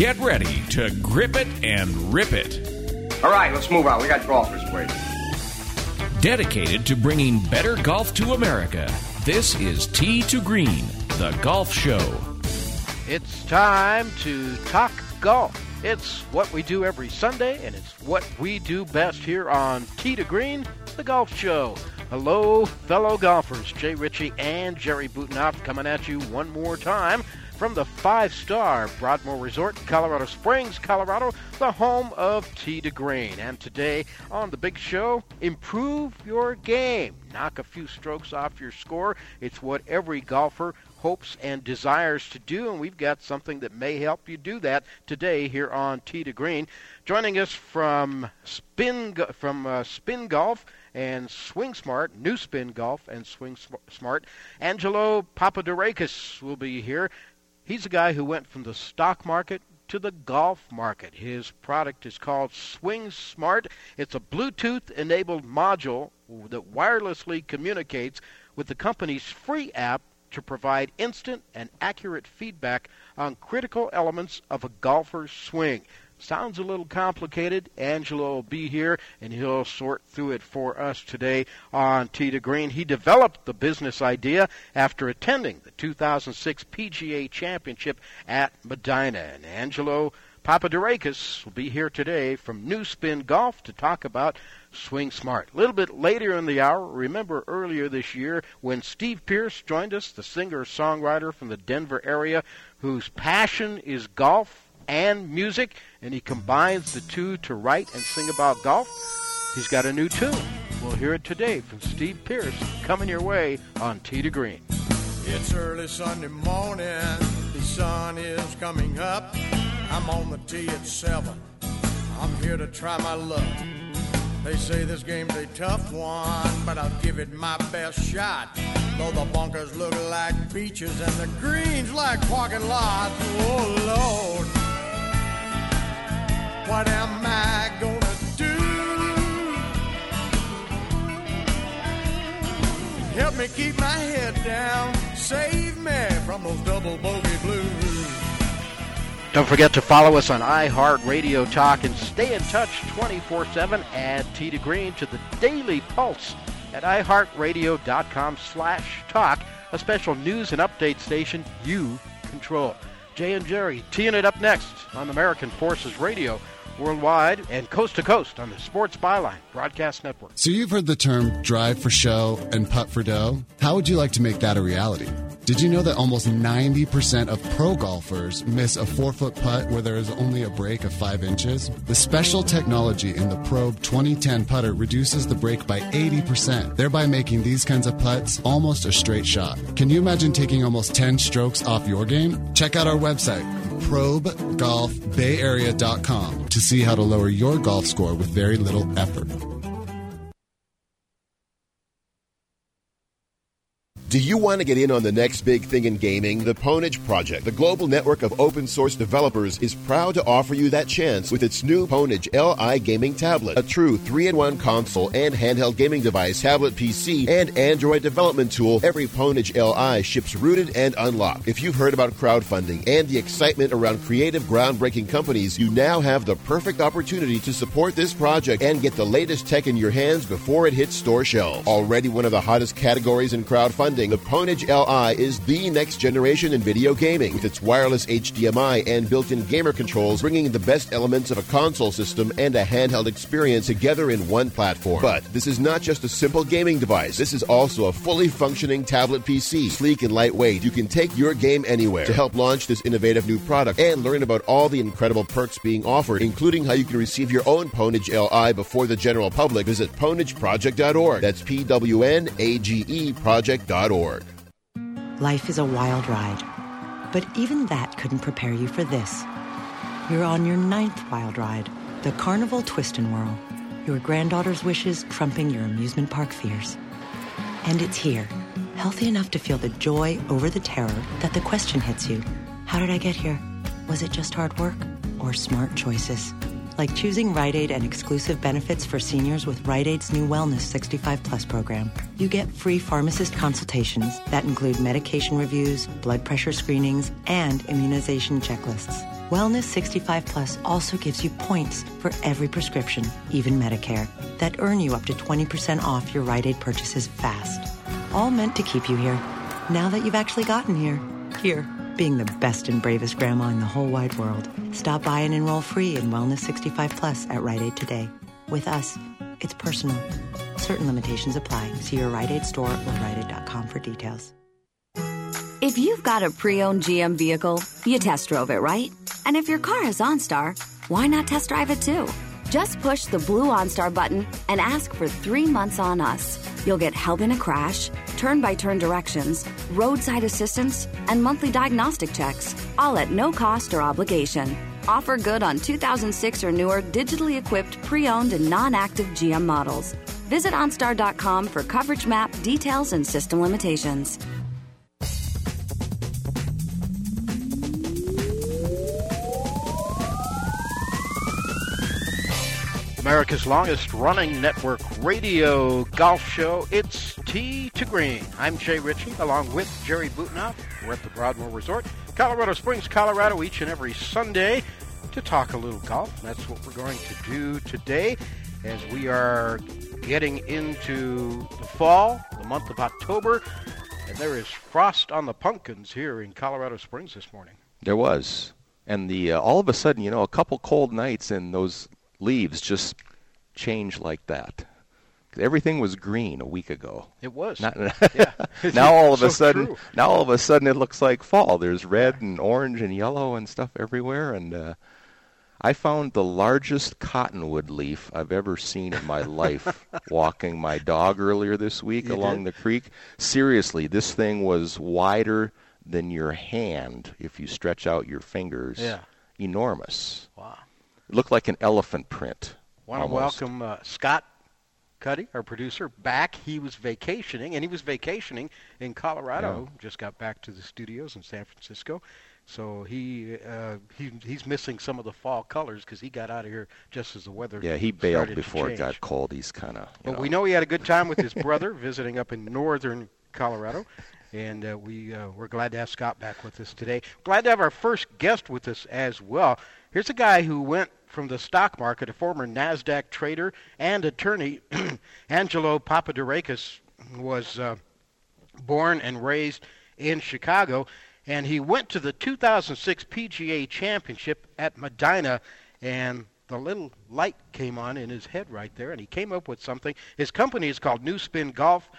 Get ready to grip it and rip it. All right, let's move on. We got golfers waiting. Dedicated to bringing better golf to America, this is Tee to Green, the golf show. It's time to talk golf. It's what we do every Sunday, and it's what we do best here on Tee to Green, the golf show. Hello, fellow golfers. Jay Ritchie and Jerry Butenoff coming at you one more time from the five star Broadmoor Resort in Colorado Springs, Colorado, the home of Tee to Green. And today on the big show, improve your game. Knock a few strokes off your score. It's what every golfer hopes and desires to do, and we've got something that may help you do that today here on Tee to Green. Joining us from Spin from uh, Spin Golf and Swing Smart, New Spin Golf and Swing Smart, Angelo Papadorakis will be here. He's a guy who went from the stock market to the golf market. His product is called Swing Smart. It's a Bluetooth enabled module that wirelessly communicates with the company's free app to provide instant and accurate feedback on critical elements of a golfer's swing. Sounds a little complicated. Angelo will be here and he'll sort through it for us today on to Green. He developed the business idea after attending the 2006 PGA Championship at Medinah. And Angelo Papadorakis will be here today from New Spin Golf to talk about Swing Smart. A little bit later in the hour, remember earlier this year when Steve Pierce joined us, the singer songwriter from the Denver area whose passion is golf and music, and he combines the two to write and sing about golf. He's got a new tune. We'll hear it today from Steve Pierce coming your way on Tee to Green. It's early Sunday morning, the sun is coming up. I'm on the tee at 7. I'm here to try my luck. They say this game's a tough one, but I'll give it my best shot. Though the bunkers look like beaches and the greens like parking lots. Oh, Lord. What am I gonna do? Help me keep my head down. Save me from those double bogey blues. Don't forget to follow us on iHeartRadio Talk and stay in touch 24 7. Add to Green to the Daily Pulse at iHeartRadio.com slash talk, a special news and update station you control. Jay and Jerry teeing it up next on American Forces Radio worldwide and coast to coast on the Sports Byline Broadcast Network. So you've heard the term drive for show and putt for dough. How would you like to make that a reality? Did you know that almost 90% of pro golfers miss a four foot putt where there is only a break of five inches? The special technology in the Probe 2010 putter reduces the break by 80%, thereby making these kinds of putts almost a straight shot. Can you imagine taking almost 10 strokes off your game? Check out our website, probegolfbayarea.com, to see how to lower your golf score with very little effort. Do you want to get in on the next big thing in gaming? The Pwnage Project, the global network of open source developers, is proud to offer you that chance with its new Pwnage Li gaming tablet, a true 3-in-1 console and handheld gaming device, tablet PC, and Android development tool. Every Pwnage Li ships rooted and unlocked. If you've heard about crowdfunding and the excitement around creative, groundbreaking companies, you now have the perfect opportunity to support this project and get the latest tech in your hands before it hits store shelves. Already one of the hottest categories in crowdfunding, the Pwnage Li is the next generation in video gaming with its wireless HDMI and built-in gamer controls, bringing the best elements of a console system and a handheld experience together in one platform. But this is not just a simple gaming device. This is also a fully functioning tablet PC, sleek and lightweight. You can take your game anywhere. To help launch this innovative new product and learn about all the incredible perks being offered, including how you can receive your own Pwnage Li before the general public, visit pwnageproject.org. That's P-W-N-A-G-E project.org. Life is a wild ride, but even that couldn't prepare you for this. You're on your ninth wild ride, the Carnival Twist and Whirl. Your granddaughter's wishes trumping your amusement park fears. And it's here, healthy enough to feel the joy over the terror that the question hits you. How did I get here? Was it just hard work or smart choices? Like choosing Rite Aid and exclusive benefits for seniors with Rite Aid's new Wellness 65 Plus program. You get free pharmacist consultations that include medication reviews, blood pressure screenings, and immunization checklists. Wellness 65 Plus also gives you points for every prescription, even Medicare, that earn you up to 20% off your Rite Aid purchases fast. All meant to keep you here. Now that you've actually gotten here, here, being the best and bravest grandma in the whole wide world. Stop by and enroll free in Wellness 65 Plus at Rite Aid today. With us, it's personal. Certain limitations apply. See your Rite Aid store or riteaid.com for details. If you've got a pre owned GM vehicle, you test drove it, right? And if your car has OnStar, why not test drive it too? Just push the blue OnStar button and ask for three months on us. You'll get help in a crash, turn by turn directions, roadside assistance, and monthly diagnostic checks, all at no cost or obligation. Offer good on 2006 or newer digitally equipped pre owned and non active GM models. Visit OnStar.com for coverage map, details, and system limitations. America's longest running network radio golf show. It's Tee to Green. I'm Jay Ritchie, along with Jerry Butenoff. We're at the Broadmoor Resort, Colorado Springs, Colorado, each and every Sunday to talk a little golf. That's what we're going to do today as we are getting into the fall, the month of October, and there is frost on the pumpkins here in Colorado Springs this morning. There was. And the uh, all of a sudden, you know, a couple cold nights and those leaves just change like that. Everything was green a week ago. It was. Not, yeah. now all of So a sudden, true. now all of a sudden it looks like fall. There's red and orange and yellow and stuff everywhere. And uh, I found the largest cottonwood leaf I've ever seen in my life walking my dog earlier this week You along did? the creek. Seriously, this thing was wider than your hand if you stretch out your fingers. Yeah. Enormous. Wow. It looked like an elephant print. Want to welcome uh, Scott Cuddy, our producer, back. He was vacationing, and he was vacationing in Colorado. Just got back to the studios in San Francisco, so he uh, he he's missing some of the fall colors because he got out of here just as the weather. Yeah, he bailed before it got cold. He's kind of. But we know he had a good time with his brother visiting up in northern Colorado. And uh, we, uh, we're glad to have Scott back with us today. Glad to have our first guest with us as well. Here's a guy who went from the stock market, a former NASDAQ trader and attorney. Angelo Papadorakis was uh, born and raised in Chicago, and he went to the 2006 PGA Championship at Medinah, and the little light came on in his head right there, and he came up with something. His company is called New Spin Golf.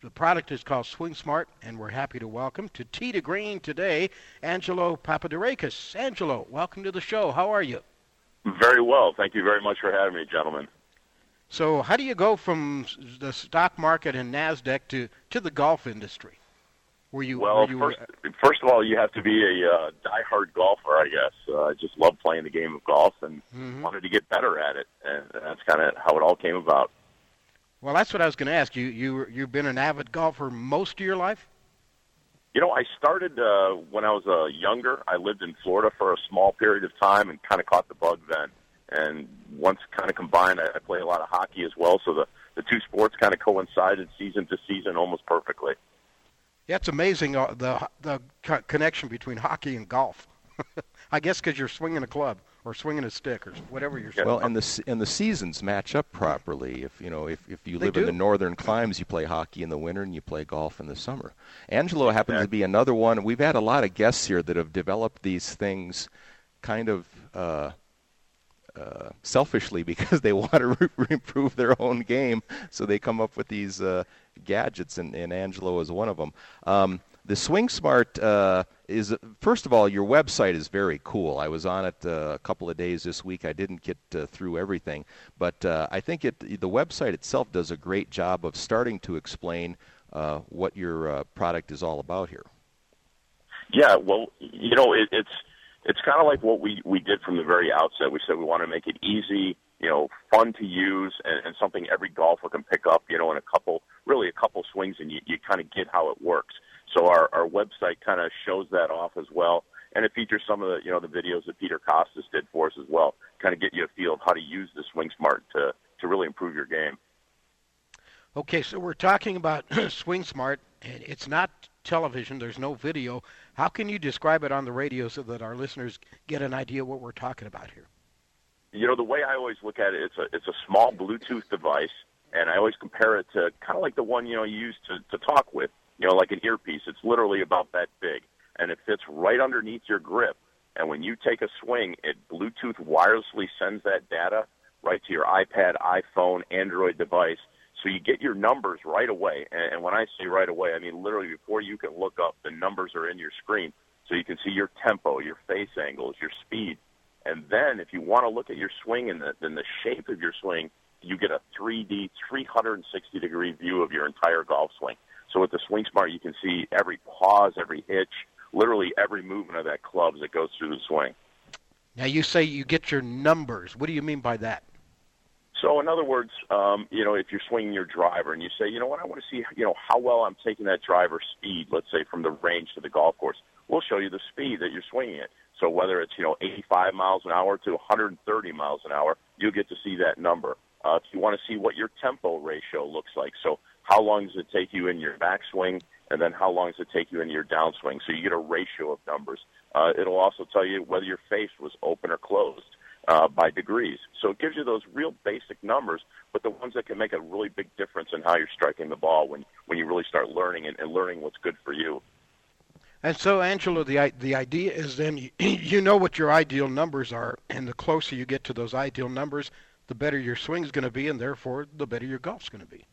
The product is called Swing Smart, and we're happy to welcome to Tee to Green today, Angelo Papadorakis. Angelo, welcome to the show. How are you? Very well. Thank you very much for having me, gentlemen. So, how do you go from the stock market and Nasdaq to to the golf industry? Were you Well, were you, first, first of all, you have to be a uh, diehard golfer, I guess. Uh, I just love playing the game of golf and Mhm. wanted to get better at it, and that's kind of how it all came about. Well, that's what I was going to ask you. You you've been an avid golfer most of your life. You know, I started uh, when I was uh, younger. I lived in Florida for a small period of time and kind of caught the bug then. And once kind of combined, I, I play a lot of hockey as well, so the the two sports kind of coincided season to season almost perfectly. Yeah, it's amazing uh, the the co- connection between hockey and golf. I guess because you're swinging a club or swinging a stick or whatever you're. Well, and the and the seasons match up properly. If you know, if, if you They live in the northern climes, you play hockey in the winter and you play golf in the summer. Angelo happens to be another one. We've had a lot of guests here that have developed these things, kind of. Uh, uh, selfishly because they want to re- improve their own game, so they come up with these uh, gadgets, and, and Angelo is one of them. Um, the Swing Smart uh, is first of all, your website is very cool. I was on it uh, a couple of days this week. I didn't get uh, through everything, but uh, I think it the website itself does a great job of starting to explain uh, what your uh, product is all about here. Yeah, well, you know, it, it's it's kind of like what we we did from the very outset. We said we want to make it easy, you know, fun to use, and, and something every golfer can pick up, you know, in a couple, really a couple swings, and you, you kind of get how it works. So our our website kind of shows that off as well, and it features some of the you know the videos that Peter Kostis did for us as well, kind of get you a feel of how to use the Swing Smart to to really improve your game. Okay, so we're talking about Swing Smart, and it's not television. There's no video. How can you describe it on the radio so that our listeners get an idea what we're talking about here? You know, the way I always look at it, it's a it's a small Bluetooth device, and I always compare it to kind of like the one you know you use to to talk with. You know, like an earpiece. It's literally about that big, and it fits right underneath your grip. And when you take a swing, it Bluetooth wirelessly sends that data right to your iPad, iPhone, Android device. So you get your numbers right away. And, when I say right away, I mean literally before you can look up, the numbers are in your screen. So you can see your tempo, your face angles, your speed. And then if you want to look at your swing and the, the shape of your swing, you get a 3D, 360 degree view of your entire golf swing. So with the Swing Smart, you can see every pause, every hitch, literally every movement of that club as it goes through the swing. Now you say you get your numbers. What do you mean by that? So, in other words, um, you know, if you're swinging your driver and you say, you know what, I want to see, you know, how well I'm taking that driver speed, let's say from the range to the golf course, we'll show you the speed that you're swinging it. So whether it's, you know, 85 miles an hour to 130 miles an hour, you'll get to see that number. Uh, if you want to see what your tempo ratio looks like, so how long does it take you in your backswing, and then how long does it take you in your downswing? So you get a ratio of numbers. Uh, it'll also tell you whether your face was open or closed uh, by degrees. So it gives you those real basic numbers, but the ones that can make a really big difference in how you're striking the ball when when you really start learning and, and learning what's good for you. And so, Angelo, the the idea is then you, you know what your ideal numbers are, and the closer you get to those ideal numbers, the better your swing's going to be, and therefore the better your golf's going to be.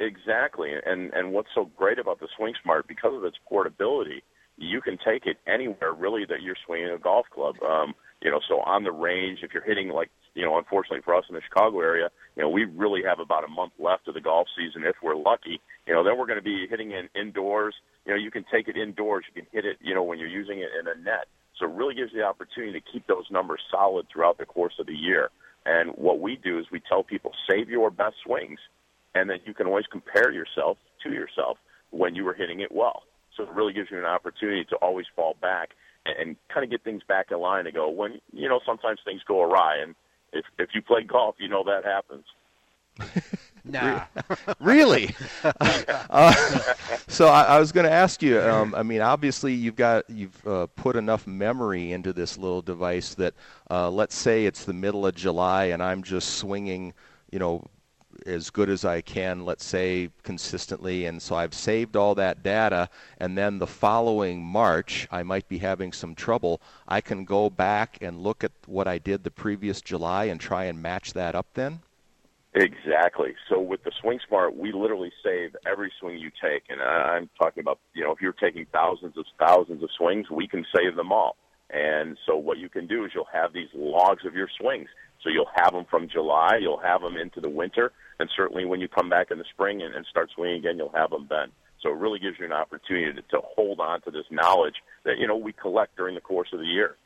Exactly, and and what's so great about the Swing Smart because of its portability, you can take it anywhere really that you're swinging a golf club. Um, you know, so on the range, if you're hitting like, you know, unfortunately for us in the Chicago area, you know, we really have about a month left of the golf season if we're lucky. You know, then we're going to be hitting in indoors. You know, you can take it indoors. You can hit it, you know, when you're using it in a net. So it really gives you the opportunity to keep those numbers solid throughout the course of the year. And what we do is we tell people save your best swings, and then you can always compare yourself to yourself when you were hitting it well. So it really gives you an opportunity to always fall back and kind of get things back in line and go when you know sometimes things go awry. And if if you play golf you know that happens. Nah. Really? Uh, so I, I was going to ask you um, i mean obviously you've got you've uh, put enough memory into this little device that uh, let's say it's the middle of july and i'm just swinging you know as good as I can, let's say, consistently. And so I've saved all that data. And then the following March, I might be having some trouble. I can go back and look at what I did the previous July and try and match that up then? Exactly. So with the Swing Smart, we literally save every swing you take. And uh, I'm talking about, you know, if you're taking thousands of thousands of swings, we can save them all. And so what you can do is you'll have these logs of your swings. So you'll have them from July, you'll have them into the winter, and certainly when you come back in the spring and, and start swinging again, you'll have them then. So it really gives you an opportunity to, to hold on to this knowledge that you know we collect during the course of the year.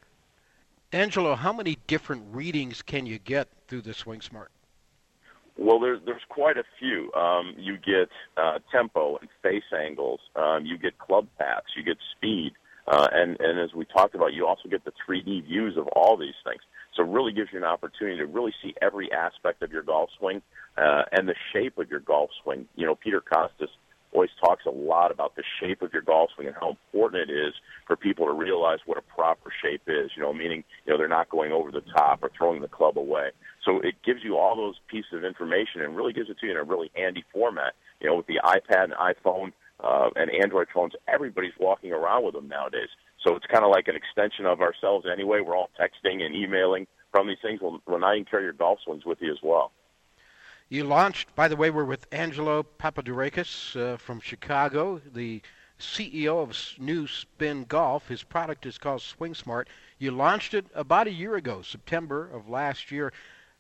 Angelo, how many different readings can you get through the Swing Smart? Well, there's there's quite a few. Um, you get uh, tempo and face angles. Um, you get club paths. You get speed. Uh, and and as we talked about, you also get the 3D views of all these things. So it really gives you an opportunity to really see every aspect of your golf swing uh, and the shape of your golf swing. You know, Peter Kostis always talks a lot about the shape of your golf swing and how important it is for people to realize what a proper shape is. You know, meaning you know they're not going over the top or throwing the club away. So it gives you all those pieces of information and really gives it to you in a really handy format. You know, with the iPad and iPhone uh, and Android phones, everybody's walking around with them nowadays. So it's kind of like an extension of ourselves anyway. We're all texting and emailing from these things. Well, well now you can carry your golf swings with you as well. You launched, by the way, we're with Angelo Papadourakis uh, from Chicago, the CEO of New Spin Golf. His product is called Swing Smart. You launched it about a year ago, September of last year.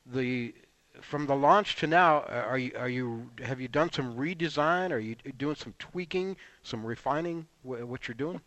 The from the launch to now, uh, are you are you have you done some redesign? Are you doing some tweaking, some refining? What you're doing?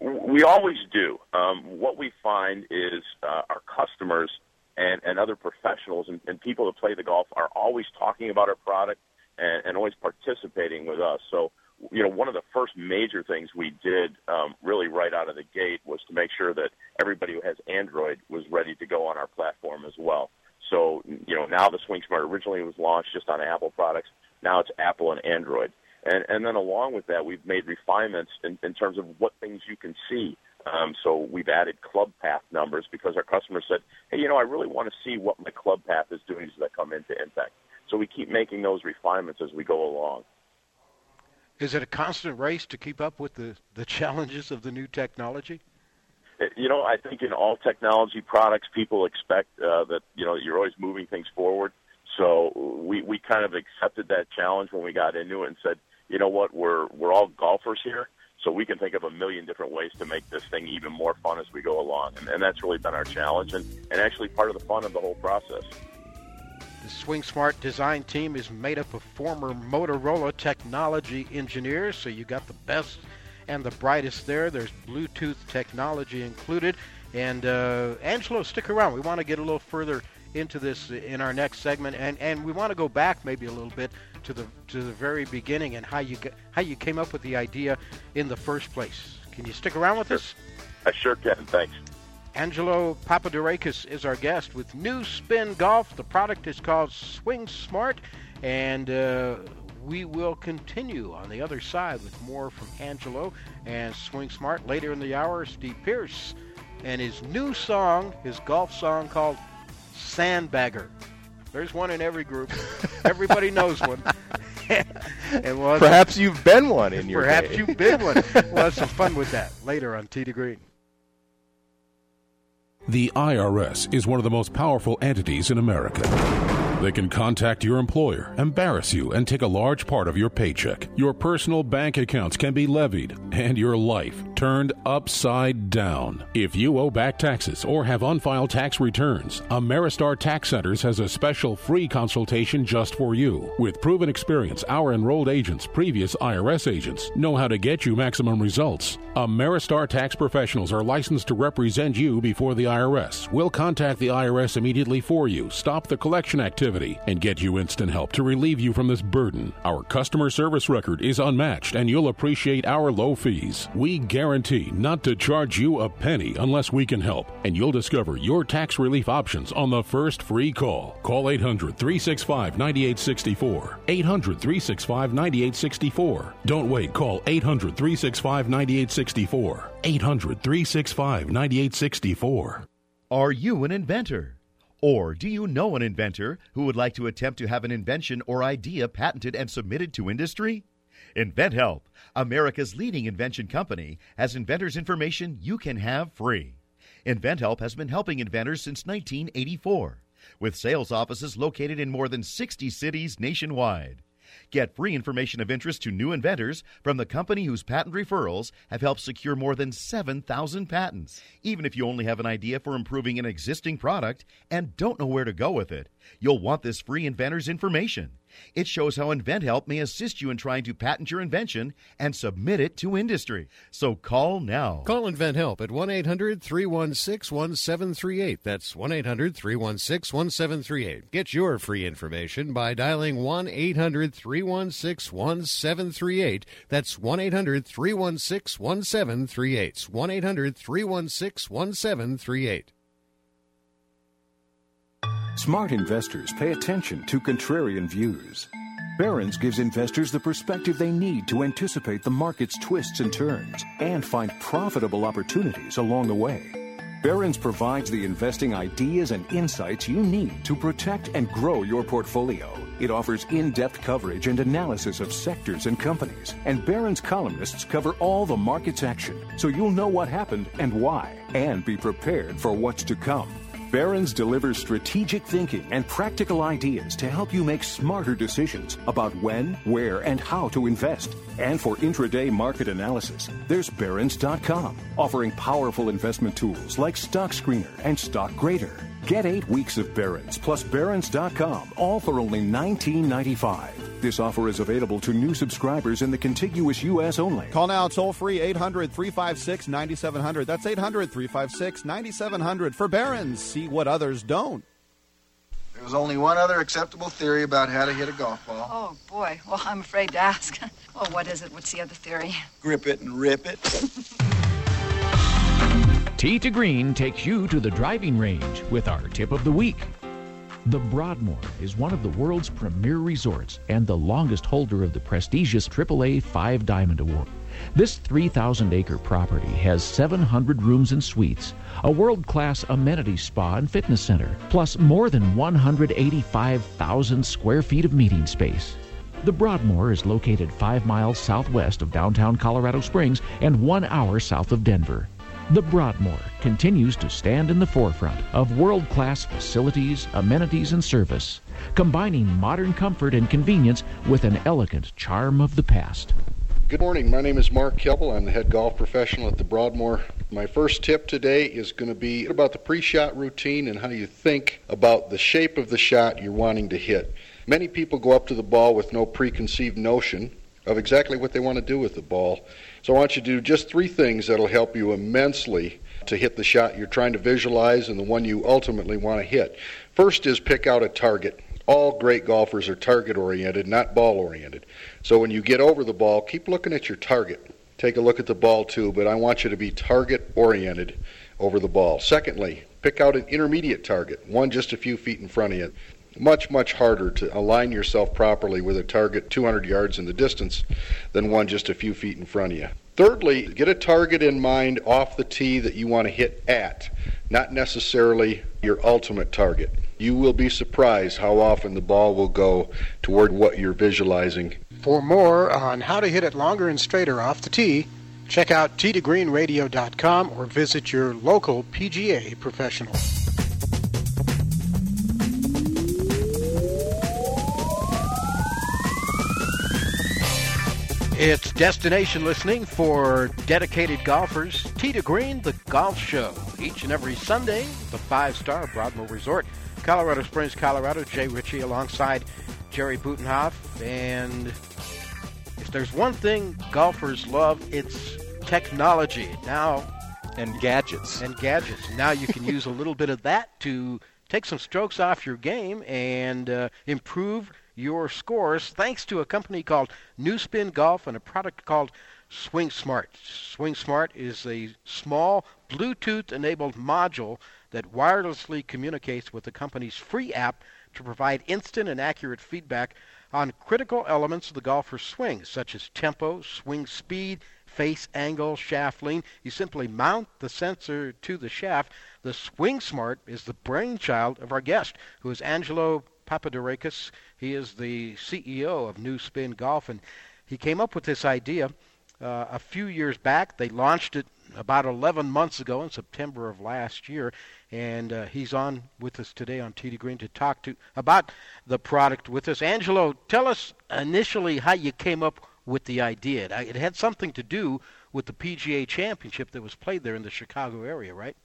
We always do. Um, what we find is uh, our customers and, and other professionals and, and people that play the golf are always talking about our product and, and always participating with us. So, you know, one of the first major things we did um, really right out of the gate was to make sure that everybody who has Android was ready to go on our platform as well. So, you know, now the Swing Smart originally was launched just on Apple products. Now it's Apple and Android. And, and then along with that, we've made refinements in, in terms of what things you can see. Um, so we've added club path numbers because our customers said, hey, you know, I really want to see what my club path is doing as I come into Impact. So we keep making those refinements as we go along. Is it a constant race to keep up with the, the challenges of the new technology? You know, I think in all technology products, people expect uh, that you know you're always moving things forward. So we we kind of accepted that challenge when we got into it and said, you know what, we're we're all golfers here, so we can think of a million different ways to make this thing even more fun as we go along, and, and that's really been our challenge, and and actually part of the fun of the whole process. The Swing Smart design team is made up of former Motorola technology engineers, so you got the best and the brightest there. There's Bluetooth technology included. And uh, Angelo, stick around. We want to get a little further into this in our next segment, and, and we want to go back maybe a little bit to the to the very beginning and how you how you came up with the idea in the first place. Can you stick around with sure. us? I sure can. Thanks. Angelo Papadorakis is our guest with New Spin Golf. The product is called Swing Smart, and uh, we will continue on the other side with more from Angelo and Swing Smart. Later in the hour, Steve Pierce and his new song, his golf song called Sandbagger. There's one in every group. Everybody knows one. and we'll perhaps some, you've been one in your Perhaps day. you've been one. We'll have some fun with that later on Tee to Green. The IRS is one of the most powerful entities in America. They can contact your employer, embarrass you, and take a large part of your paycheck. Your personal bank accounts can be levied, and your life turned upside down. If you owe back taxes or have unfiled tax returns, Ameristar Tax Centers has a special free consultation just for you. With proven experience, our enrolled agents, previous IRS agents, know how to get you maximum results. Ameristar tax professionals are licensed to represent you before the IRS. We'll contact the IRS immediately for you, stop the collection activity and get you instant help to relieve you from this burden. Our customer service record is unmatched, and you'll appreciate our low fees. We guarantee not to charge you a penny unless we can help, and you'll discover your tax relief options on the first free call. Call 800 365 9864. 800 365 9864. Don't wait, call 800 365 9864. 800 365 9864. Are you an inventor? Or do you know an inventor who would like to attempt to have an invention or idea patented and submitted to industry? InventHelp, America's leading invention company, has inventors' information you can have free. InventHelp has been helping inventors since 1984, with sales offices located in more than 60 cities nationwide. Get free information of interest to new inventors from the company whose patent referrals have helped secure more than 7,000 patents. Even if you only have an idea for improving an existing product and don't know where to go with it, you'll want this free inventor's information. It shows how InventHelp may assist you in trying to patent your invention and submit it to industry. So call now. Call InventHelp at 1 800 316 1738. That's 1 800 316 1738. Get your free information by dialing 1 800 316 1738. That's 1 800 316 1738. 1 800 316 1738. Smart investors pay attention to contrarian views. Barron's gives investors the perspective they need to anticipate the market's twists and turns and find profitable opportunities along the way. Barron's provides the investing ideas and insights you need to protect and grow your portfolio. It offers in depth coverage and analysis of sectors and companies. And Barron's columnists cover all the market's action so you'll know what happened and why, and be prepared for what's to come. Barron's delivers strategic thinking and practical ideas to help you make smarter decisions about when, where, and how to invest. And for intraday market analysis, there's Barron's.com, offering powerful investment tools like Stock Screener and Stock Grader. Get eight weeks of Barron's plus Barron's.com, all for only $19.95. This offer is available to new subscribers in the contiguous U.S. only. Call now toll free 800 356 9700. That's 800 356 9700 for Barron's. See what others don't. There was only one other acceptable theory about how to hit a golf ball. Oh, boy. Well, I'm afraid to ask. well, what is it? What's the other theory? Grip it and rip it. Tee to Green takes you to the driving range with our tip of the week. The Broadmoor is one of the world's premier resorts and the longest holder of the prestigious AAA Five Diamond Award. This 3,000 acre property has 700 rooms and suites, a world class amenity spa and fitness center, plus more than 185,000 square feet of meeting space. The Broadmoor is located five miles southwest of downtown Colorado Springs and one hour south of Denver. The Broadmoor continues to stand in the forefront of world class facilities, amenities, and service, combining modern comfort and convenience with an elegant charm of the past. Good morning. My name is Mark Keppel. I'm the head golf professional at the Broadmoor. My first tip today is going to be about the pre shot routine and how you think about the shape of the shot you're wanting to hit. Many people go up to the ball with no preconceived notion of exactly what they want to do with the ball. So I want you to do just three things that'll help you immensely to hit the shot you're trying to visualize and the one you ultimately want to hit. First is pick out a target. All great golfers are target oriented, not ball oriented. So when you get over the ball, keep looking at your target. Take a look at the ball too, but I want you to be target oriented over the ball. Secondly, pick out an intermediate target, one just a few feet in front of you much, much harder to align yourself properly with a target 200 yards in the distance than one just a few feet in front of you. Thirdly, get a target in mind off the tee that you want to hit at, not necessarily your ultimate target. You will be surprised how often the ball will go toward what you're visualizing. For more on how to hit it longer and straighter off the tee, check out tgreenradio.com or visit your local PGA professional. It's destination listening for dedicated golfers. To Green, the golf show. Each and every Sunday, the five star Broadmoor Resort, Colorado Springs, Colorado. Jay Ritchie alongside Jerry Butenhoff. And if there's one thing golfers love, it's technology. Now, and gadgets. And gadgets. Now you can use a little bit of that to take some strokes off your game and uh, improve your scores thanks to a company called New Spin Golf and a product called Swing Smart. Swing Smart is a small Bluetooth enabled module that wirelessly communicates with the company's free app to provide instant and accurate feedback on critical elements of the golfer's swing, such as tempo, swing speed, face angle, shaft lean. You simply mount the sensor to the shaft. The Swing Smart is the brainchild of our guest, who is Angelo Papadorakis. He is the CEO of New Spin Golf, and he came up with this idea uh, a few years back. They launched it about 11 months ago in September of last year, and uh, he's on with us today on Tee to Green to talk to about the product with us. Angelo, tell us initially how you came up with the idea. It had something to do with the PGA Championship that was played there in the Chicago area, right?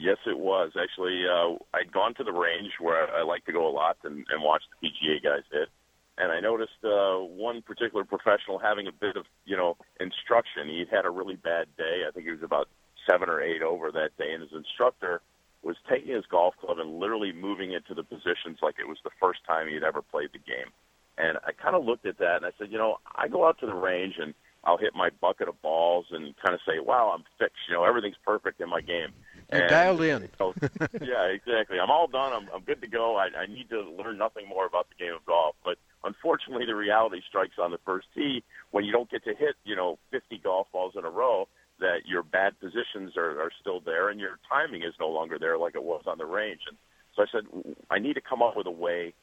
Yes, it was actually. Uh, I'd gone to the range where I like to go a lot and, and watch the PGA guys hit, and I noticed uh, one particular professional having a bit of you know instruction. He'd had a really bad day. I think he was about seven or eight over that day, and his instructor was taking his golf club and literally moving it to the positions like it was the first time he had ever played the game. And I kind of looked at that and I said, you know, I go out to the range and I'll hit my bucket of balls and kind of say, wow, I'm fixed. You know, everything's perfect in my game. You're and, dialed in. so, yeah, exactly. I'm all done. I'm, I'm good to go. I, I need to learn nothing more about the game of golf. But unfortunately, the reality strikes on the first tee when you don't get to hit, you know, 50 golf balls in a row. That your bad positions are, are still there, and your timing is no longer there like it was on the range. And so I said, I need to come up with a way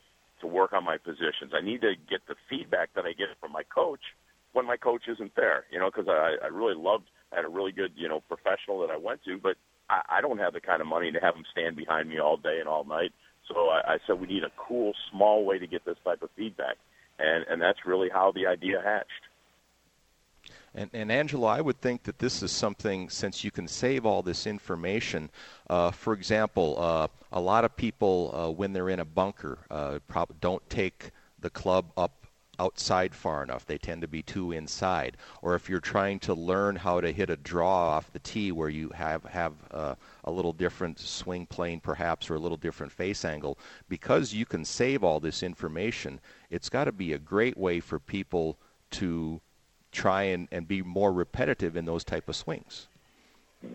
to work on my positions. I need to get the feedback that I get from my coach when my coach isn't there. You know, because I, I really loved, I had a really good, you know, professional that I went to, but I, I don't have the kind of money to have them stand behind me all day and all night. So I, I said we need a cool, small way to get this type of feedback, and and that's really how the idea hatched. And, and Angelo, I would think that this is something, since you can save all this information. Uh, for example, uh, a lot of people, uh, when they're in a bunker, uh, prob- don't take the club up outside far enough. They tend to be too inside. Or if you're trying to learn how to hit a draw off the tee where you have have uh, a little different swing plane perhaps or a little different face angle, because you can save all this information, it's got to be a great way for people to try and, and be more repetitive in those type of swings.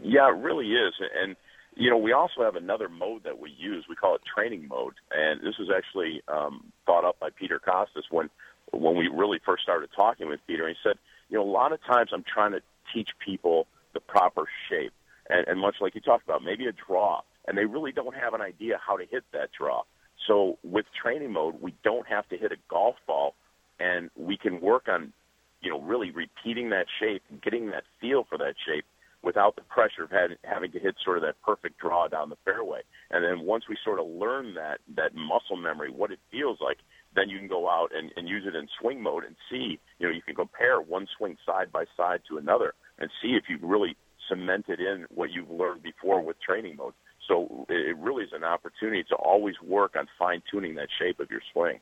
Yeah, it really is. And you know, we also have another mode that we use. We call it training mode, and this was actually um, thought up by Peter Kostis when when we really first started talking with Peter. He said, you know, a lot of times I'm trying to teach people the proper shape, and, and much like you talked about, maybe a draw, and they really don't have an idea how to hit that draw. So with training mode, we don't have to hit a golf ball, and we can work on, you know, really repeating that shape and getting that feel for that shape without the pressure of having, having to hit sort of that perfect draw down the fairway. And then once we sort of learn that that muscle memory, what it feels like, then you can go out and, and use it in swing mode and see, you know, you can compare one swing side by side to another and see if you've really cemented in what you've learned before with training mode. So it really is an opportunity to always work on fine tuning that shape of your swing.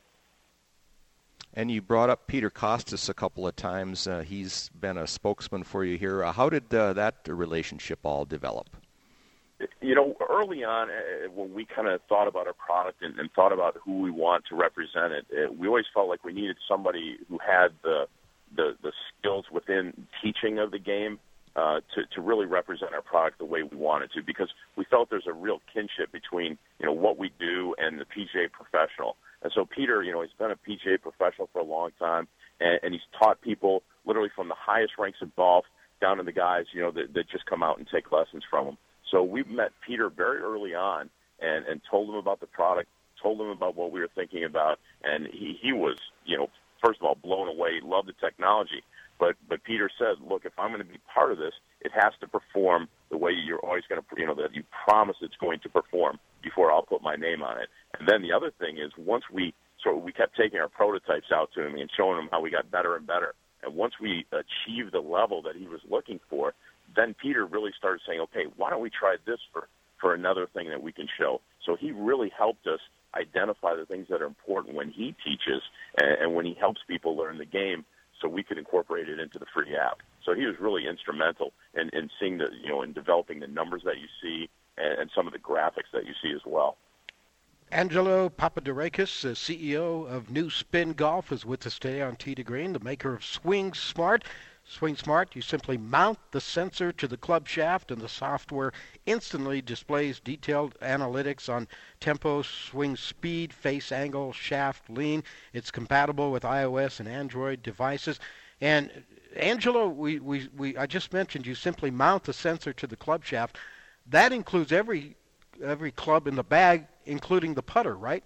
And you brought up Peter Kostis a couple of times. Uh, he's been a spokesman for you here. Uh, how did uh, that relationship all develop? You know, early on, uh, when we kind of thought about our product and, and thought about who we want to represent it, it, we always felt like we needed somebody who had the the, the skills within teaching of the game uh, to, to really represent our product the way we wanted to, because we felt there's a real kinship between you know what we do and the PGA professional. And so Peter, you know, he's been a PGA professional for a long time, and, and he's taught people literally from the highest ranks of golf down to the guys, you know, that, that just come out and take lessons from him. So we met Peter very early on and, and told him about the product, told him about what we were thinking about, and he, he was, you know, first of all, blown away, loved the technology. But but Peter said, look, if I'm going to be part of this, it has to perform the way you're always going to, you know, that you promise it's going to perform before I'll put my name on it. And then the other thing is, once we so we kept taking our prototypes out to him and showing him how we got better and better. And once we achieved the level that he was looking for, then Peter really started saying, okay, why don't we try this for for another thing that we can show? So he really helped us identify the things that are important when he teaches and, and when he helps people learn the game so we could incorporate it into the free app. So he was really instrumental in, in seeing the, you know, in developing the numbers that you see and, and some of the graphics that you see as well. Angelo Papadorakis, the CEO of New Spin Golf, is with us today on Tee to Green, the maker of Swing Smart. Swing Smart, you simply mount the sensor to the club shaft, and the software instantly displays detailed analytics on tempo, swing speed, face angle, shaft lean. It's compatible with iOS and Android devices. And Angelo, we, we, we I just mentioned you simply mount the sensor to the club shaft. That includes every every club in the bag, including the putter, right?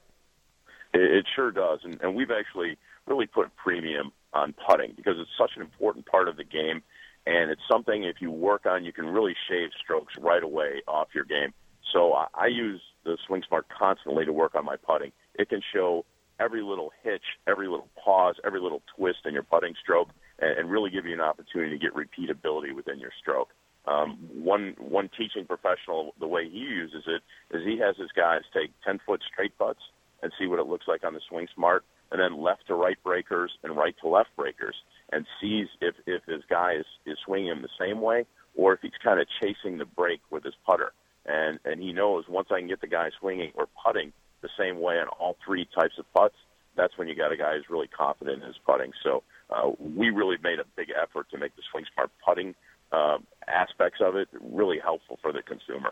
It, it sure does, and, and we've actually really put premium on putting because it's such an important part of the game. And it's something if you work on, you can really shave strokes right away off your game. So I, I use the Swing Smart constantly to work on my putting. It can show every little hitch, every little pause, every little twist in your putting stroke, and, and really give you an opportunity to get repeatability within your stroke. Um, one one teaching professional, the way he uses it is he has his guys take ten foot straight putts and see what it looks like on the Swing Smart, and then left to right breakers and right to left breakers and sees if, if his guy is, is swinging him the same way or if he's kind of chasing the break with his putter. And, and he knows once I can get the guy swinging or putting the same way on all three types of putts, that's when you got a guy who's really confident in his putting. So uh, we really made a big effort to make the Swing Smart putting uh, aspects of it really helpful for the consumer.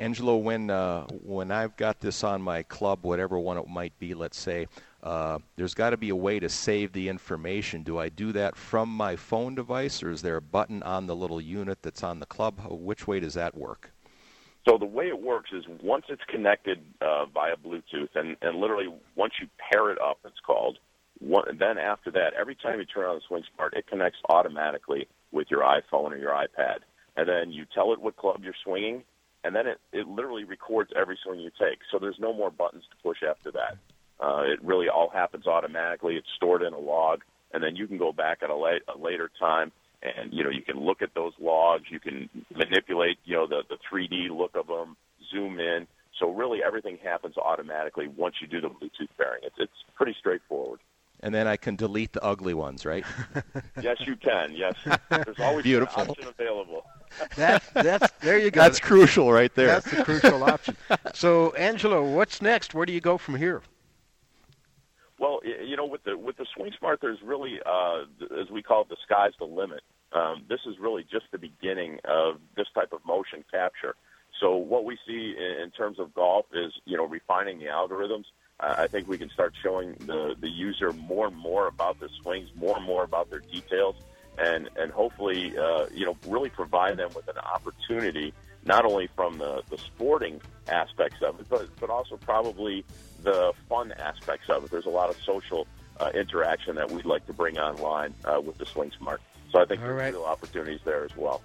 Angelo, when uh, when I've got this on my club, whatever one it might be, let's say, uh, there's got to be a way to save the information. Do I do that from my phone device, or is there a button on the little unit that's on the club? Which way does that work? So the way it works is once it's connected uh, via Bluetooth, and, and literally once you pair it up, it's called. One, then after that, every time you turn on the Swing Smart, it connects automatically with your iPhone or your iPad, and then you tell it what club you're swinging, and then it, it literally records every swing you take. So there's no more buttons to push after that. Uh, it really all happens automatically. It's stored in a log, and then you can go back at a, late, a later time, and you know you can look at those logs. You can manipulate, you know, the the 3D look of them, zoom in. So really, everything happens automatically once you do the Bluetooth pairing. It's it's pretty straightforward. And then I can delete the ugly ones, right? yes, you can. Yes, there's always Beautiful. an option available. That, that's there you go. That's crucial right there. That's the crucial option. So, Angelo, what's next? Where do you go from here? Well, you know, with the with the Swing Smart, there's really, uh, as we call it, the sky's the limit. Um, this is really just the beginning of this type of motion capture. So what we see in, in terms of golf is, you know, refining the algorithms. I think we can start showing the, the user more and more about the swings, more and more about their details, and, and hopefully, uh, you know, really provide them with an opportunity, not only from the, the sporting aspects of it, but, but also probably the fun aspects of it. There's a lot of social uh, interaction that we'd like to bring online uh, with the Swing Smart. So I think All there's right. real opportunities there as well.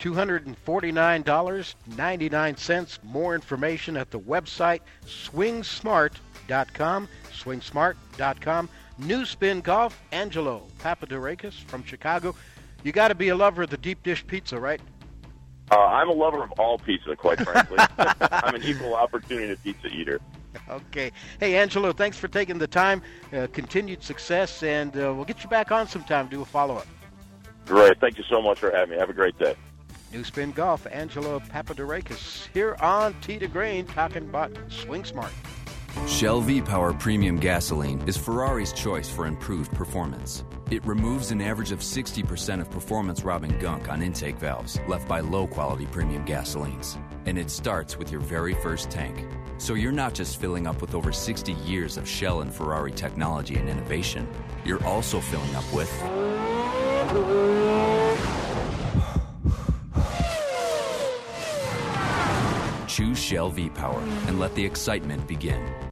$249.99. More information at the website swingsmart.com. Swingsmart.com. New Spin Golf, Angelo Papadorakis from Chicago. You got to be a lover of the deep dish pizza, right? Uh, I'm a lover of all pizza, quite frankly. I'm an equal opportunity pizza eater. Okay. Hey, Angelo, thanks for taking the time. Uh, continued success, and uh, we'll get you back on sometime to do a follow up. Great. Thank you so much for having me. Have a great day. New Spin Golf, Angelo Papadorakis here on Tee to Green talking about Swing Smart. Shell V-Power Premium Gasoline is Ferrari's choice for improved performance. It removes an average of 60% of performance-robbing gunk on intake valves left by low-quality premium gasolines. And it starts with your very first tank. So you're not just filling up with over 60 years of Shell and Ferrari technology and innovation. You're also filling up with Choose Shell V-Power and let the excitement begin.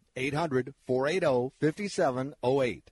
800 480 5708.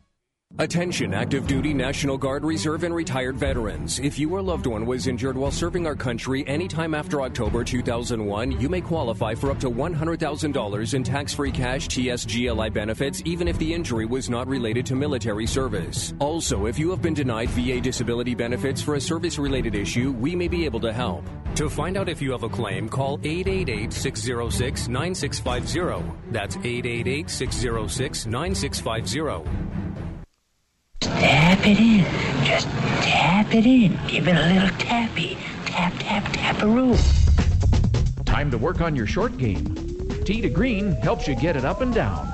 Attention active duty National Guard, Reserve, and retired veterans. If you or loved one was injured while serving our country anytime after October 2001, you may qualify for up to $100,000 in tax free cash TSGLI benefits, even if the injury was not related to military service. Also, if you have been denied VA disability benefits for a service related issue, we may be able to help. To find out if you have a claim, call 888 606 9650. That's 888 606 9650. Tap it in. Just tap it in. Give it a little tappy. Tap, tap, taparoo. Time to work on your short game. Tee to Green helps you get it up and down.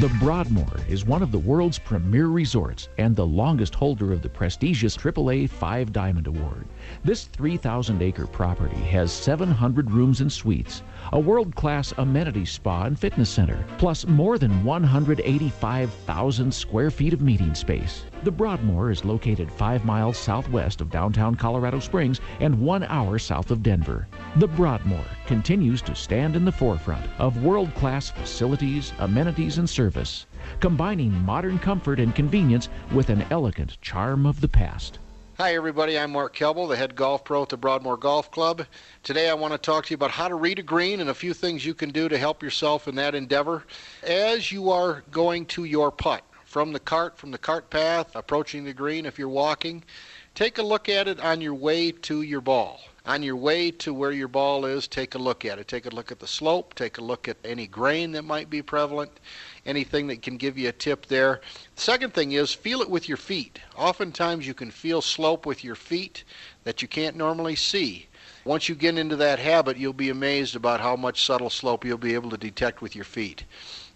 The Broadmoor is one of the world's premier resorts and the longest holder of the prestigious AAA Five Diamond Award. This 3,000 acre property has 700 rooms and suites, a world class amenity spa and fitness center, plus more than 185,000 square feet of meeting space. The Broadmoor is located five miles southwest of downtown Colorado Springs and one hour south of Denver. The Broadmoor continues to stand in the forefront of world class facilities, amenities, and service, combining modern comfort and convenience with an elegant charm of the past. Hi, everybody. I'm Mark Kelble, the head golf pro at the Broadmoor Golf Club. Today, I want to talk to you about how to read a green and a few things you can do to help yourself in that endeavor as you are going to your putt from the cart, from the cart path, approaching the green. If you're walking, take a look at it on your way to your ball. On your way to where your ball is, take a look at it. Take a look at the slope, take a look at any grain that might be prevalent, anything that can give you a tip there. The second thing is feel it with your feet. Oftentimes you can feel slope with your feet that you can't normally see. Once you get into that habit, you'll be amazed about how much subtle slope you'll be able to detect with your feet.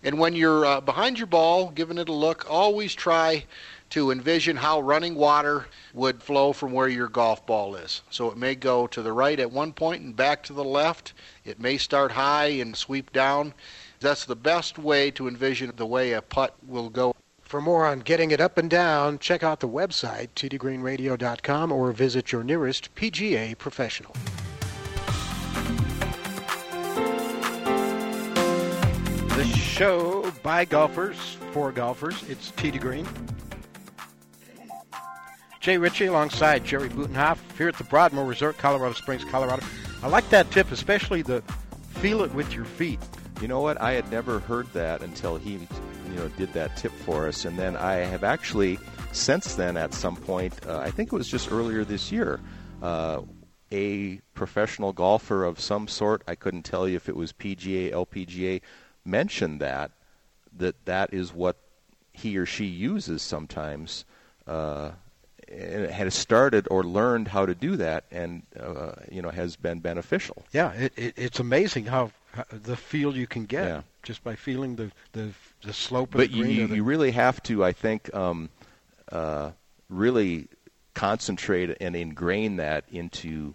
And when you're uh, behind your ball, giving it a look, always try to envision how running water would flow from where your golf ball is. So it may go to the right at one point and back to the left. It may start high and sweep down. That's the best way to envision the way a putt will go. For more on getting it up and down, check out the website, teetogreenradio.com, or visit your nearest PGA professional. The show by golfers, for golfers, it's Tee to Green. Jay Ritchie alongside Jerry Butenhoff here at the Broadmoor Resort, Colorado Springs, Colorado. I like that tip, especially the feel it with your feet. You know what? I had never heard that until he, you know, did that tip for us, and then I have actually since then at some point, uh, I think it was just earlier this year, uh, a professional golfer of some sort, I couldn't tell you if it was PGA, LPGA, mentioned that that that is what he or she uses sometimes. Uh, and has started or learned how to do that, and uh, you know has been beneficial. Yeah, it, it, it's amazing how, how, the feel you can get Yeah. just by feeling the the, the slope of But the you, you, the- you really have to, I think, um, uh, really concentrate and ingrain that into,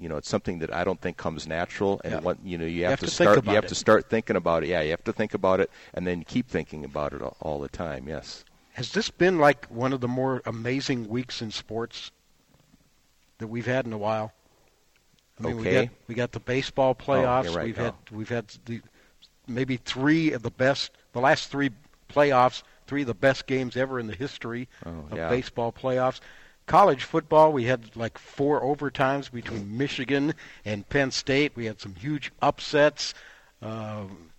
you know, it's something that I don't think comes natural, and Yeah. what you know, you You have, have to, to start. You have it. to start thinking about it. Yeah, you have to think about it, and then keep thinking about it all, all the time. Yes. Has this been like one of the more amazing weeks in sports that we've had in a while? I mean, we Okay. got we got the baseball Oh, playoffs. you're right. We've Oh. had we've had the maybe three of the best, the last three playoffs, three of the best games ever in the history oh, of Oh, yeah. baseball playoffs. College football, we had like four overtimes between Michigan and Penn State. We had some huge upsets. Um,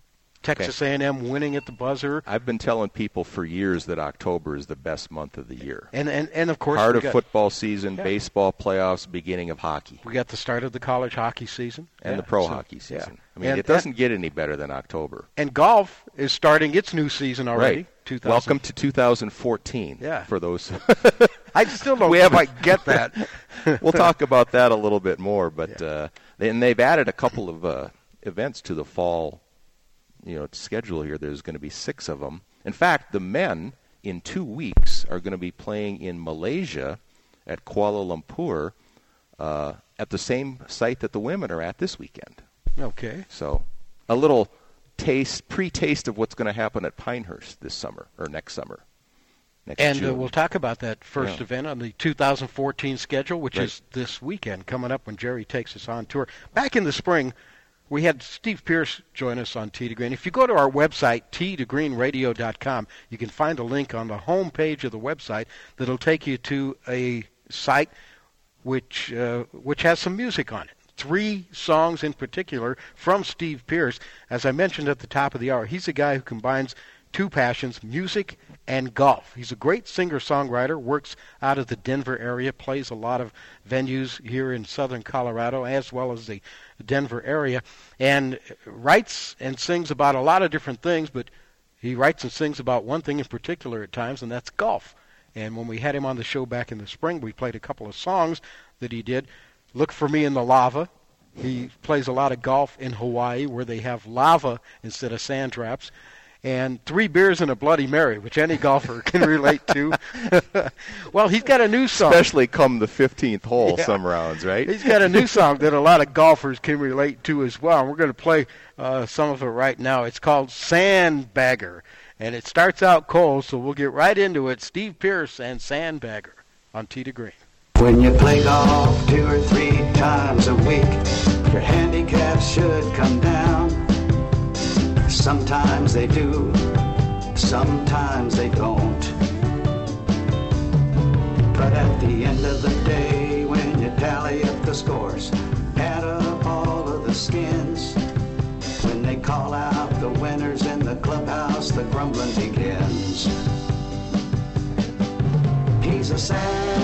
Texas A&M winning at the buzzer. I've been telling people for years that October is the best month of the year. And and, and of course Part of got, football season, Yeah. baseball playoffs, beginning of hockey, We got the start of the college hockey season and Yeah, the pro so- hockey yeah. season. I mean, And- it doesn't get any better than October. And golf is starting its new season already. Right. 2000. Welcome to 2014. Yeah. For those. I still don't we haven't- quite get that. we'll talk about that a little bit more, but uh, and they've added a couple of uh, events to the fall, you know, schedule here. There's going to be six of them. In fact, the men in two weeks are going to be playing in Malaysia at Kuala Lumpur uh, at the same site that the women are at this weekend. Okay. So, a little taste, pre-taste of what's going to happen at Pinehurst this summer or next summer. Next And uh, we'll talk about that first Yeah. event on the 2014 schedule, which Right. is this weekend coming up when Jerry takes us on tour. Back in the spring, we had Steve Pierce join us on Tee to Green. If you go to our website, teetogreenradio.com, you can find a link on the home page of the website that'll take you to a site which uh, which has some music on it. Three songs in particular from Steve Pierce. As I mentioned at the top of the hour, he's a guy who combines two passions, music and golf. He's a great singer-songwriter, works out of the Denver area, plays a lot of venues here in southern Colorado as well as the Denver area, and writes and sings about a lot of different things, but he writes and sings about one thing in particular at times, and that's golf. And when we had him on the show back in the spring, we played a couple of songs that he did. Look for Me in the Lava. He plays a lot of golf in Hawaii where they have lava instead of sand traps. And Three Beers and a Bloody Mary, which any golfer can relate to. well, he's got a new song. Especially come the 15th hole Yeah. some rounds, right? He's got a new song that a lot of golfers can relate to as well. And we're going to play uh, some of it right now. It's called Sandbagger. And it starts out cold, so we'll get right into it. Steve Pierce and Sandbagger on Tee to Green. When you play golf two or three times a week, your handicap should come down. Sometimes they do, sometimes they don't. But at the end of the day, when you tally up the scores, add up all of the skins. When they call out the winners in the clubhouse, the grumbling begins. He's a sandbagger.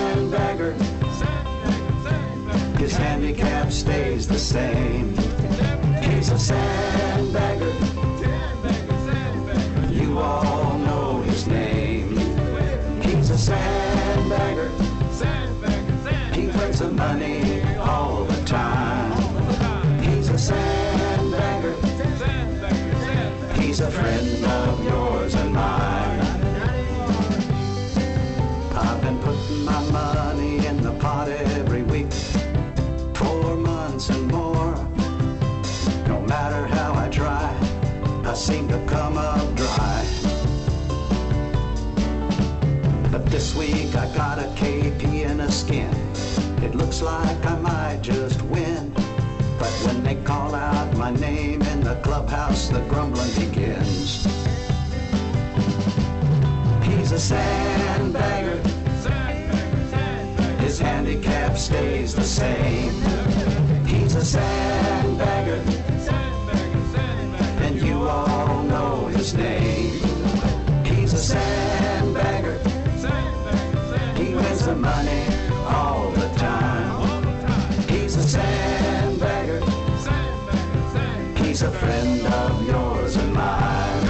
His handicap stays the same. He's a sandbagger. You all know his name. He's a sandbagger. He brings the money all the time. He's a sandbagger. He's a friend of yours and mine. This week I got a KP and a skin. It looks like I might just win. But when they call out my name in the clubhouse, the grumbling begins. He's a sandbagger. His handicap stays the same. He's a sandbagger. And you all know his name. He's a sandbagger. The money all the time. He's a sandbagger. He's a friend of yours and mine.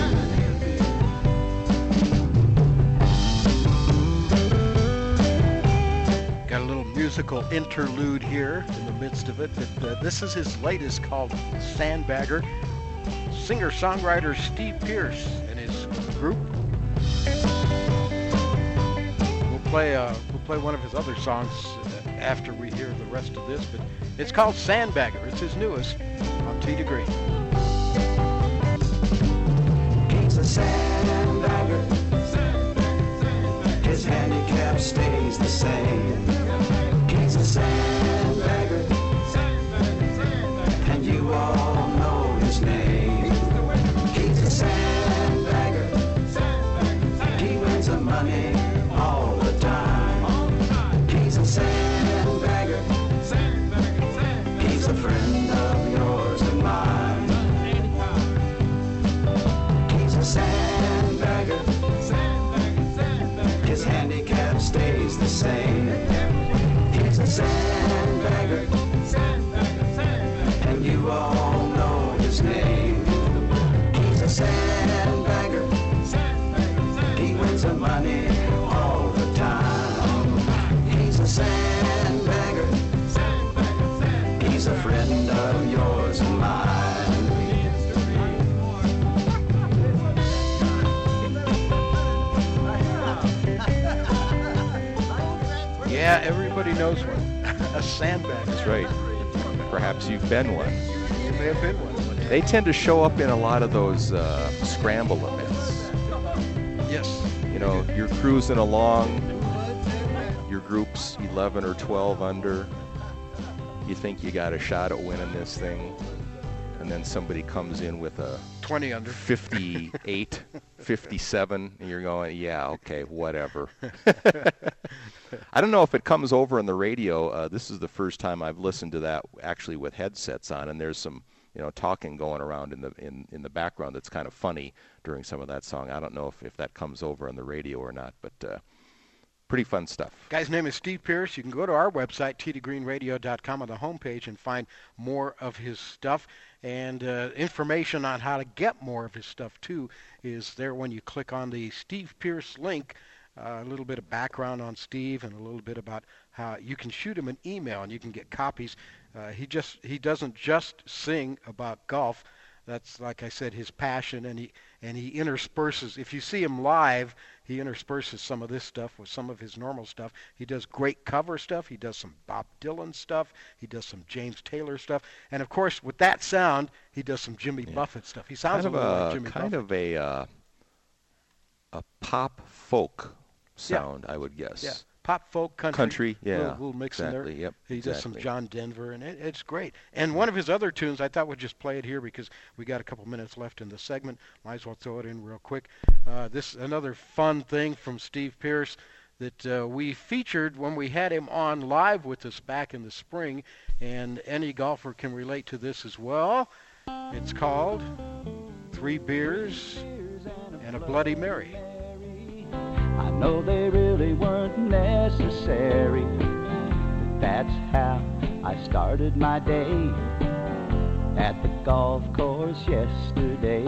Got a little musical interlude here in the midst of it. But, uh, this is his latest called Sandbagger. Singer songwriter Steve Pierce and his group. We'll play we'll play one of his other songs uh, after we hear the rest of this, but it's called Sandbagger. It's his newest on Tee to Green. He's a sandbagger. His handicap stays the same. He's a sandbagger. Everybody knows one. a sandbag. That's right. Perhaps you've been one. You may have been one. They tend to show up in a lot of those uh, scramble events. Yes. You know, you're cruising along, your group's 11 or 12 under. You think you got a shot at winning this thing, and then somebody comes in with a 20 under. 58, 57, and you're going, yeah, okay, whatever. I don't know if it comes over on the radio. Uh, this is the first time I've listened to that actually with headsets on, and there's some you know talking going around in the in, in the background that's kind of funny during some of that song. I don't know if, if that comes over on the radio or not, but uh, pretty fun stuff. Guy's name is Steve Pierce. You can go to our website, teetogreenradio.com, on the homepage and find more of his stuff. And uh, information on how to get more of his stuff, too, is there when you click on the Steve Pierce link. Uh, a little bit of background on Steve and a little bit about how you can shoot him an email and you can get copies. Uh, he just he doesn't just sing about golf. That's like I said, his passion, and he and he intersperses. If you see him live, he intersperses some of this stuff with some of his normal stuff. He does great cover stuff. He does some Bob Dylan stuff. He does some James Taylor stuff, and of course, with that sound, he does some Jimmy Buffett stuff. He sounds kind a of little a like Jimmy kind Buffett. of a uh, a pop folk sound, I would guess. Yeah, pop folk country. Country, yeah, Little, little mix in there. yep, He does some. John Denver, and it, it's great. And one of his other tunes, I thought we'd just play it here because we got a couple minutes left in the segment. Might as well throw it in real quick. Uh, this another fun thing from Steve Pierce. that uh, we featured when we had him on live with us back in the spring, and any golfer can relate to this as well. It's called Three Beers and a Bloody Mary. I know they really weren't necessary, but that's how I started my day at the golf course yesterday.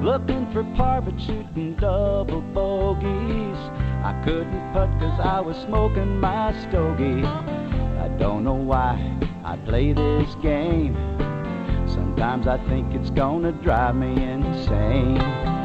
Looking for par but shooting double bogeys. I couldn't putt cause I was smoking my stogie. I don't know why I play this game. Sometimes I think it's gonna drive me insane.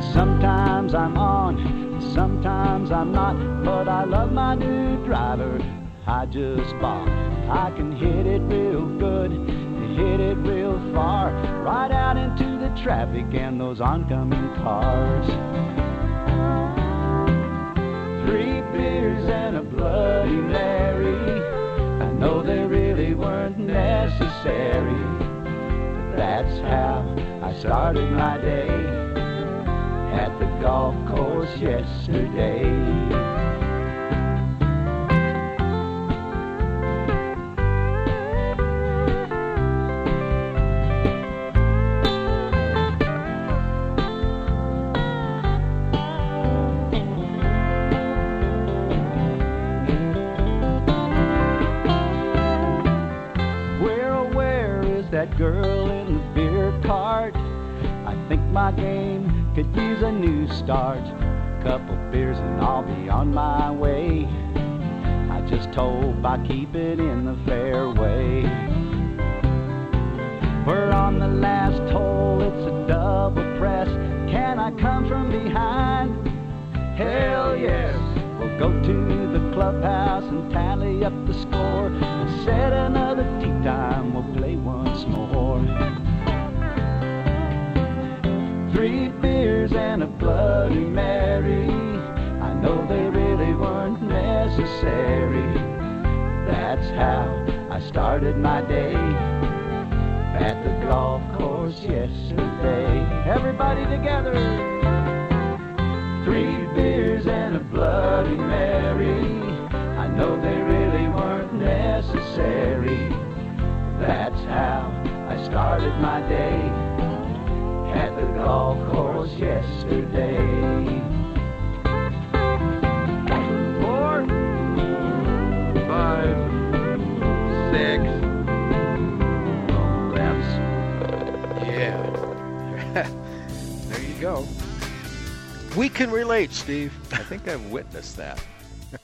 Cause sometimes I'm on, sometimes I'm not. But I love my new driver I just bought. I can hit it real good, hit it real far, right out into the traffic and those oncoming cars. Three beers and a Bloody Mary. I know they really weren't necessary. But that's how I started my day at the golf course yesterday. Where, where is that girl in the beer cart? I think my game could use a new start. Couple beers and I'll be on my way. I just hope I keep it in the fairway. We're on the last hole, it's a double press. Can I come from behind? Hell yes. We'll go to the clubhouse and tally up the score. And set another tee time, we'll play once more. Three beers and a Bloody Mary. I know they really weren't necessary. That's how I started my day at the golf course yesterday. Everybody together. Three beers and a Bloody Mary. I know they really weren't necessary. That's how I started my day yesterday. Four, five, six. Oh, that's Yeah. there you go. We can relate, Steve. I think I've witnessed that.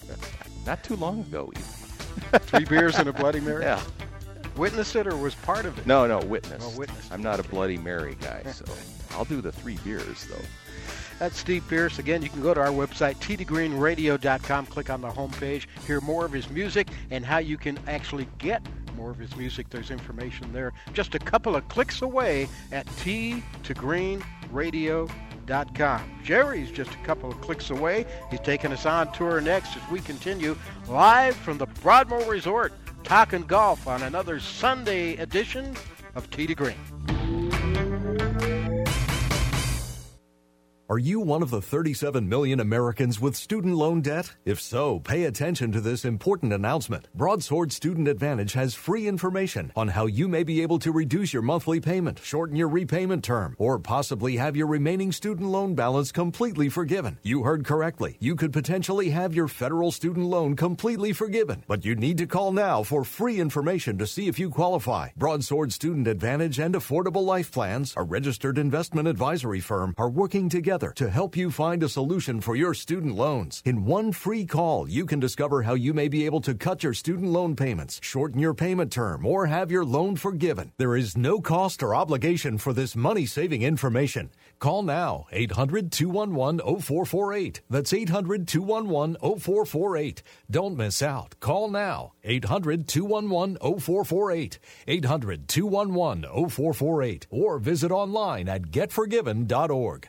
Not too long ago, even. Three beers and a Bloody Mary? Yeah. Witnessed it or was part of it? No, no, witness. Oh, witness. I'm not a Bloody Mary guy, so I'll do the three beers, though. That's Steve Pierce. Again, you can go to our website, teetogreenradio.com, click on the homepage, hear more of his music, and how you can actually get more of his music. There's information there just a couple of clicks away at teetogreenradio.com. Jerry's just a couple of clicks away. He's taking us on tour next as we continue live from the Broadmoor Resort, talking golf on another Sunday edition of Tee to Green. Are you one of the 37 million Americans with student loan debt? If so, pay attention to this important announcement. Broadsword Student Advantage has free information on how you may be able to reduce your monthly payment, shorten your repayment term, or possibly have your remaining student loan balance completely forgiven. You heard correctly. You could potentially have your federal student loan completely forgiven, but you need to call now for free information to see if you qualify. Broadsword Student Advantage and Affordable Life Plans, a registered investment advisory firm, are working together to help you find a solution for your student loans. In one free call, you can discover how you may be able to cut your student loan payments, shorten your payment term, or have your loan forgiven. There is no cost or obligation for this money saving information. Call now 800 211 0448. That's 800 211 0448. Don't miss out. Call now 800 211 0448. 800 211 0448. Or visit online at getforgiven.org.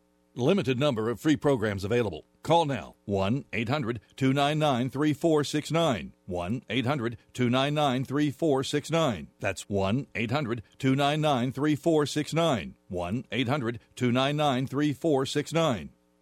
Limited number of free programs available. Call now 1 800 299 3469. 1 800 299 3469. That's 1 800 299 3469. 1 800 299 3469.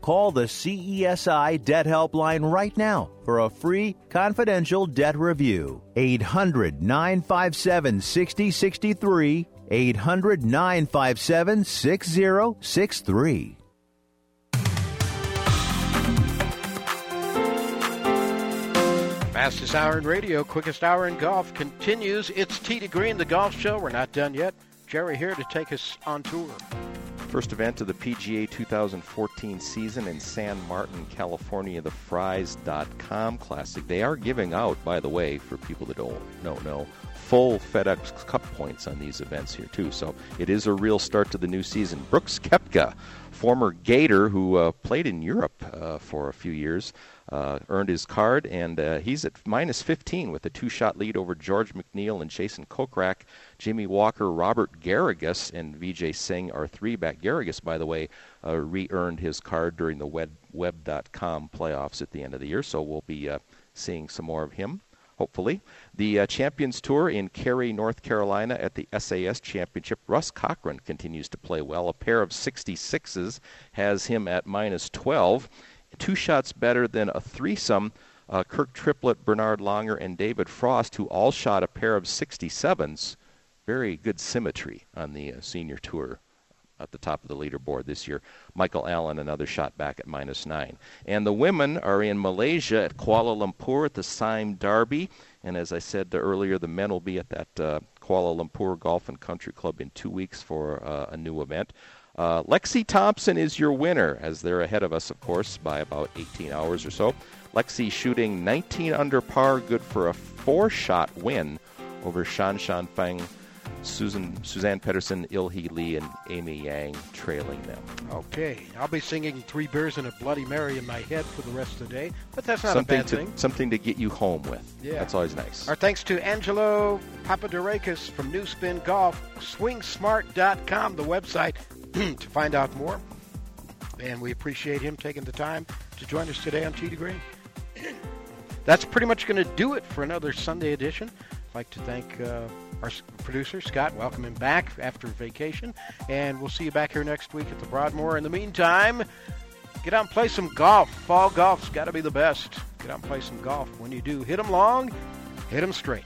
Call the CESI Debt Helpline right now for a free confidential debt review. 800 957 6063. 800 957 6063. Fastest hour in radio, quickest hour in golf continues. It's Tee to Green, the golf show. We're not done yet. Jerry here to take us on tour. First event of the PGA 2014 season in San Martin, California, the Frys.com Classic. They are giving out, by the way, for people that don't, know, full FedEx Cup points on these events here, too. So it is a real start to the new season. Brooks Koepka, former Gator who uh, played in Europe uh, for a few years, uh, earned his card, and uh, he's at minus 15 with a two shot lead over George McNeill and Jason Kokrak. Jimmy Walker, Robert Garrigus, and Vijay Singh are three back. Garrigus, by the way, uh, re earned his card during the web, web.com playoffs at the end of the year, so we'll be uh, seeing some more of him. Hopefully. The uh, Champions Tour in Cary, North Carolina at the SAS Championship. Russ Cochran continues to play well. A pair of 66s has him at minus 12 two shots better than a threesome. Uh, Kirk Triplett, Bernard Langer, and David Frost, who all shot a pair of 67s. Very good symmetry on the uh, senior tour at the top of the leaderboard this year. Michael Allen, another shot back at minus nine. And the women are in Malaysia at Kuala Lumpur at the Sime Derby. And as I said earlier, the men will be at that uh, Kuala Lumpur Golf and Country Club in two weeks for uh, a new event. Uh, Lexi Thompson is your winner, as they're ahead of us, of course, by about 18 hours or so. Lexi shooting 19 under par, good for a four shot win over Shan Shan Feng, Susan, Suzann Pettersen, Ilhee Lee, and Amy Yang trailing them. Okay, I'll be singing Three Bears and a Bloody Mary in my head for the rest of the day, but that's not something a bad to, thing. Something to get you home with. Yeah. That's always nice. Our thanks to Angelo Papadorakis from New Spin Golf, swingsmart.com, the website to find out more. And we appreciate him taking the time to join us today on to Green. That's pretty much going to do it for another Sunday edition. I'd like to thank uh, our producer, Scott. Welcome him back after vacation. And we'll see you back here next week at the Broadmoor. In the meantime, get out and play some golf. Fall golf's got to be the best. Get out and play some golf. When you do, hit them long, hit them straight.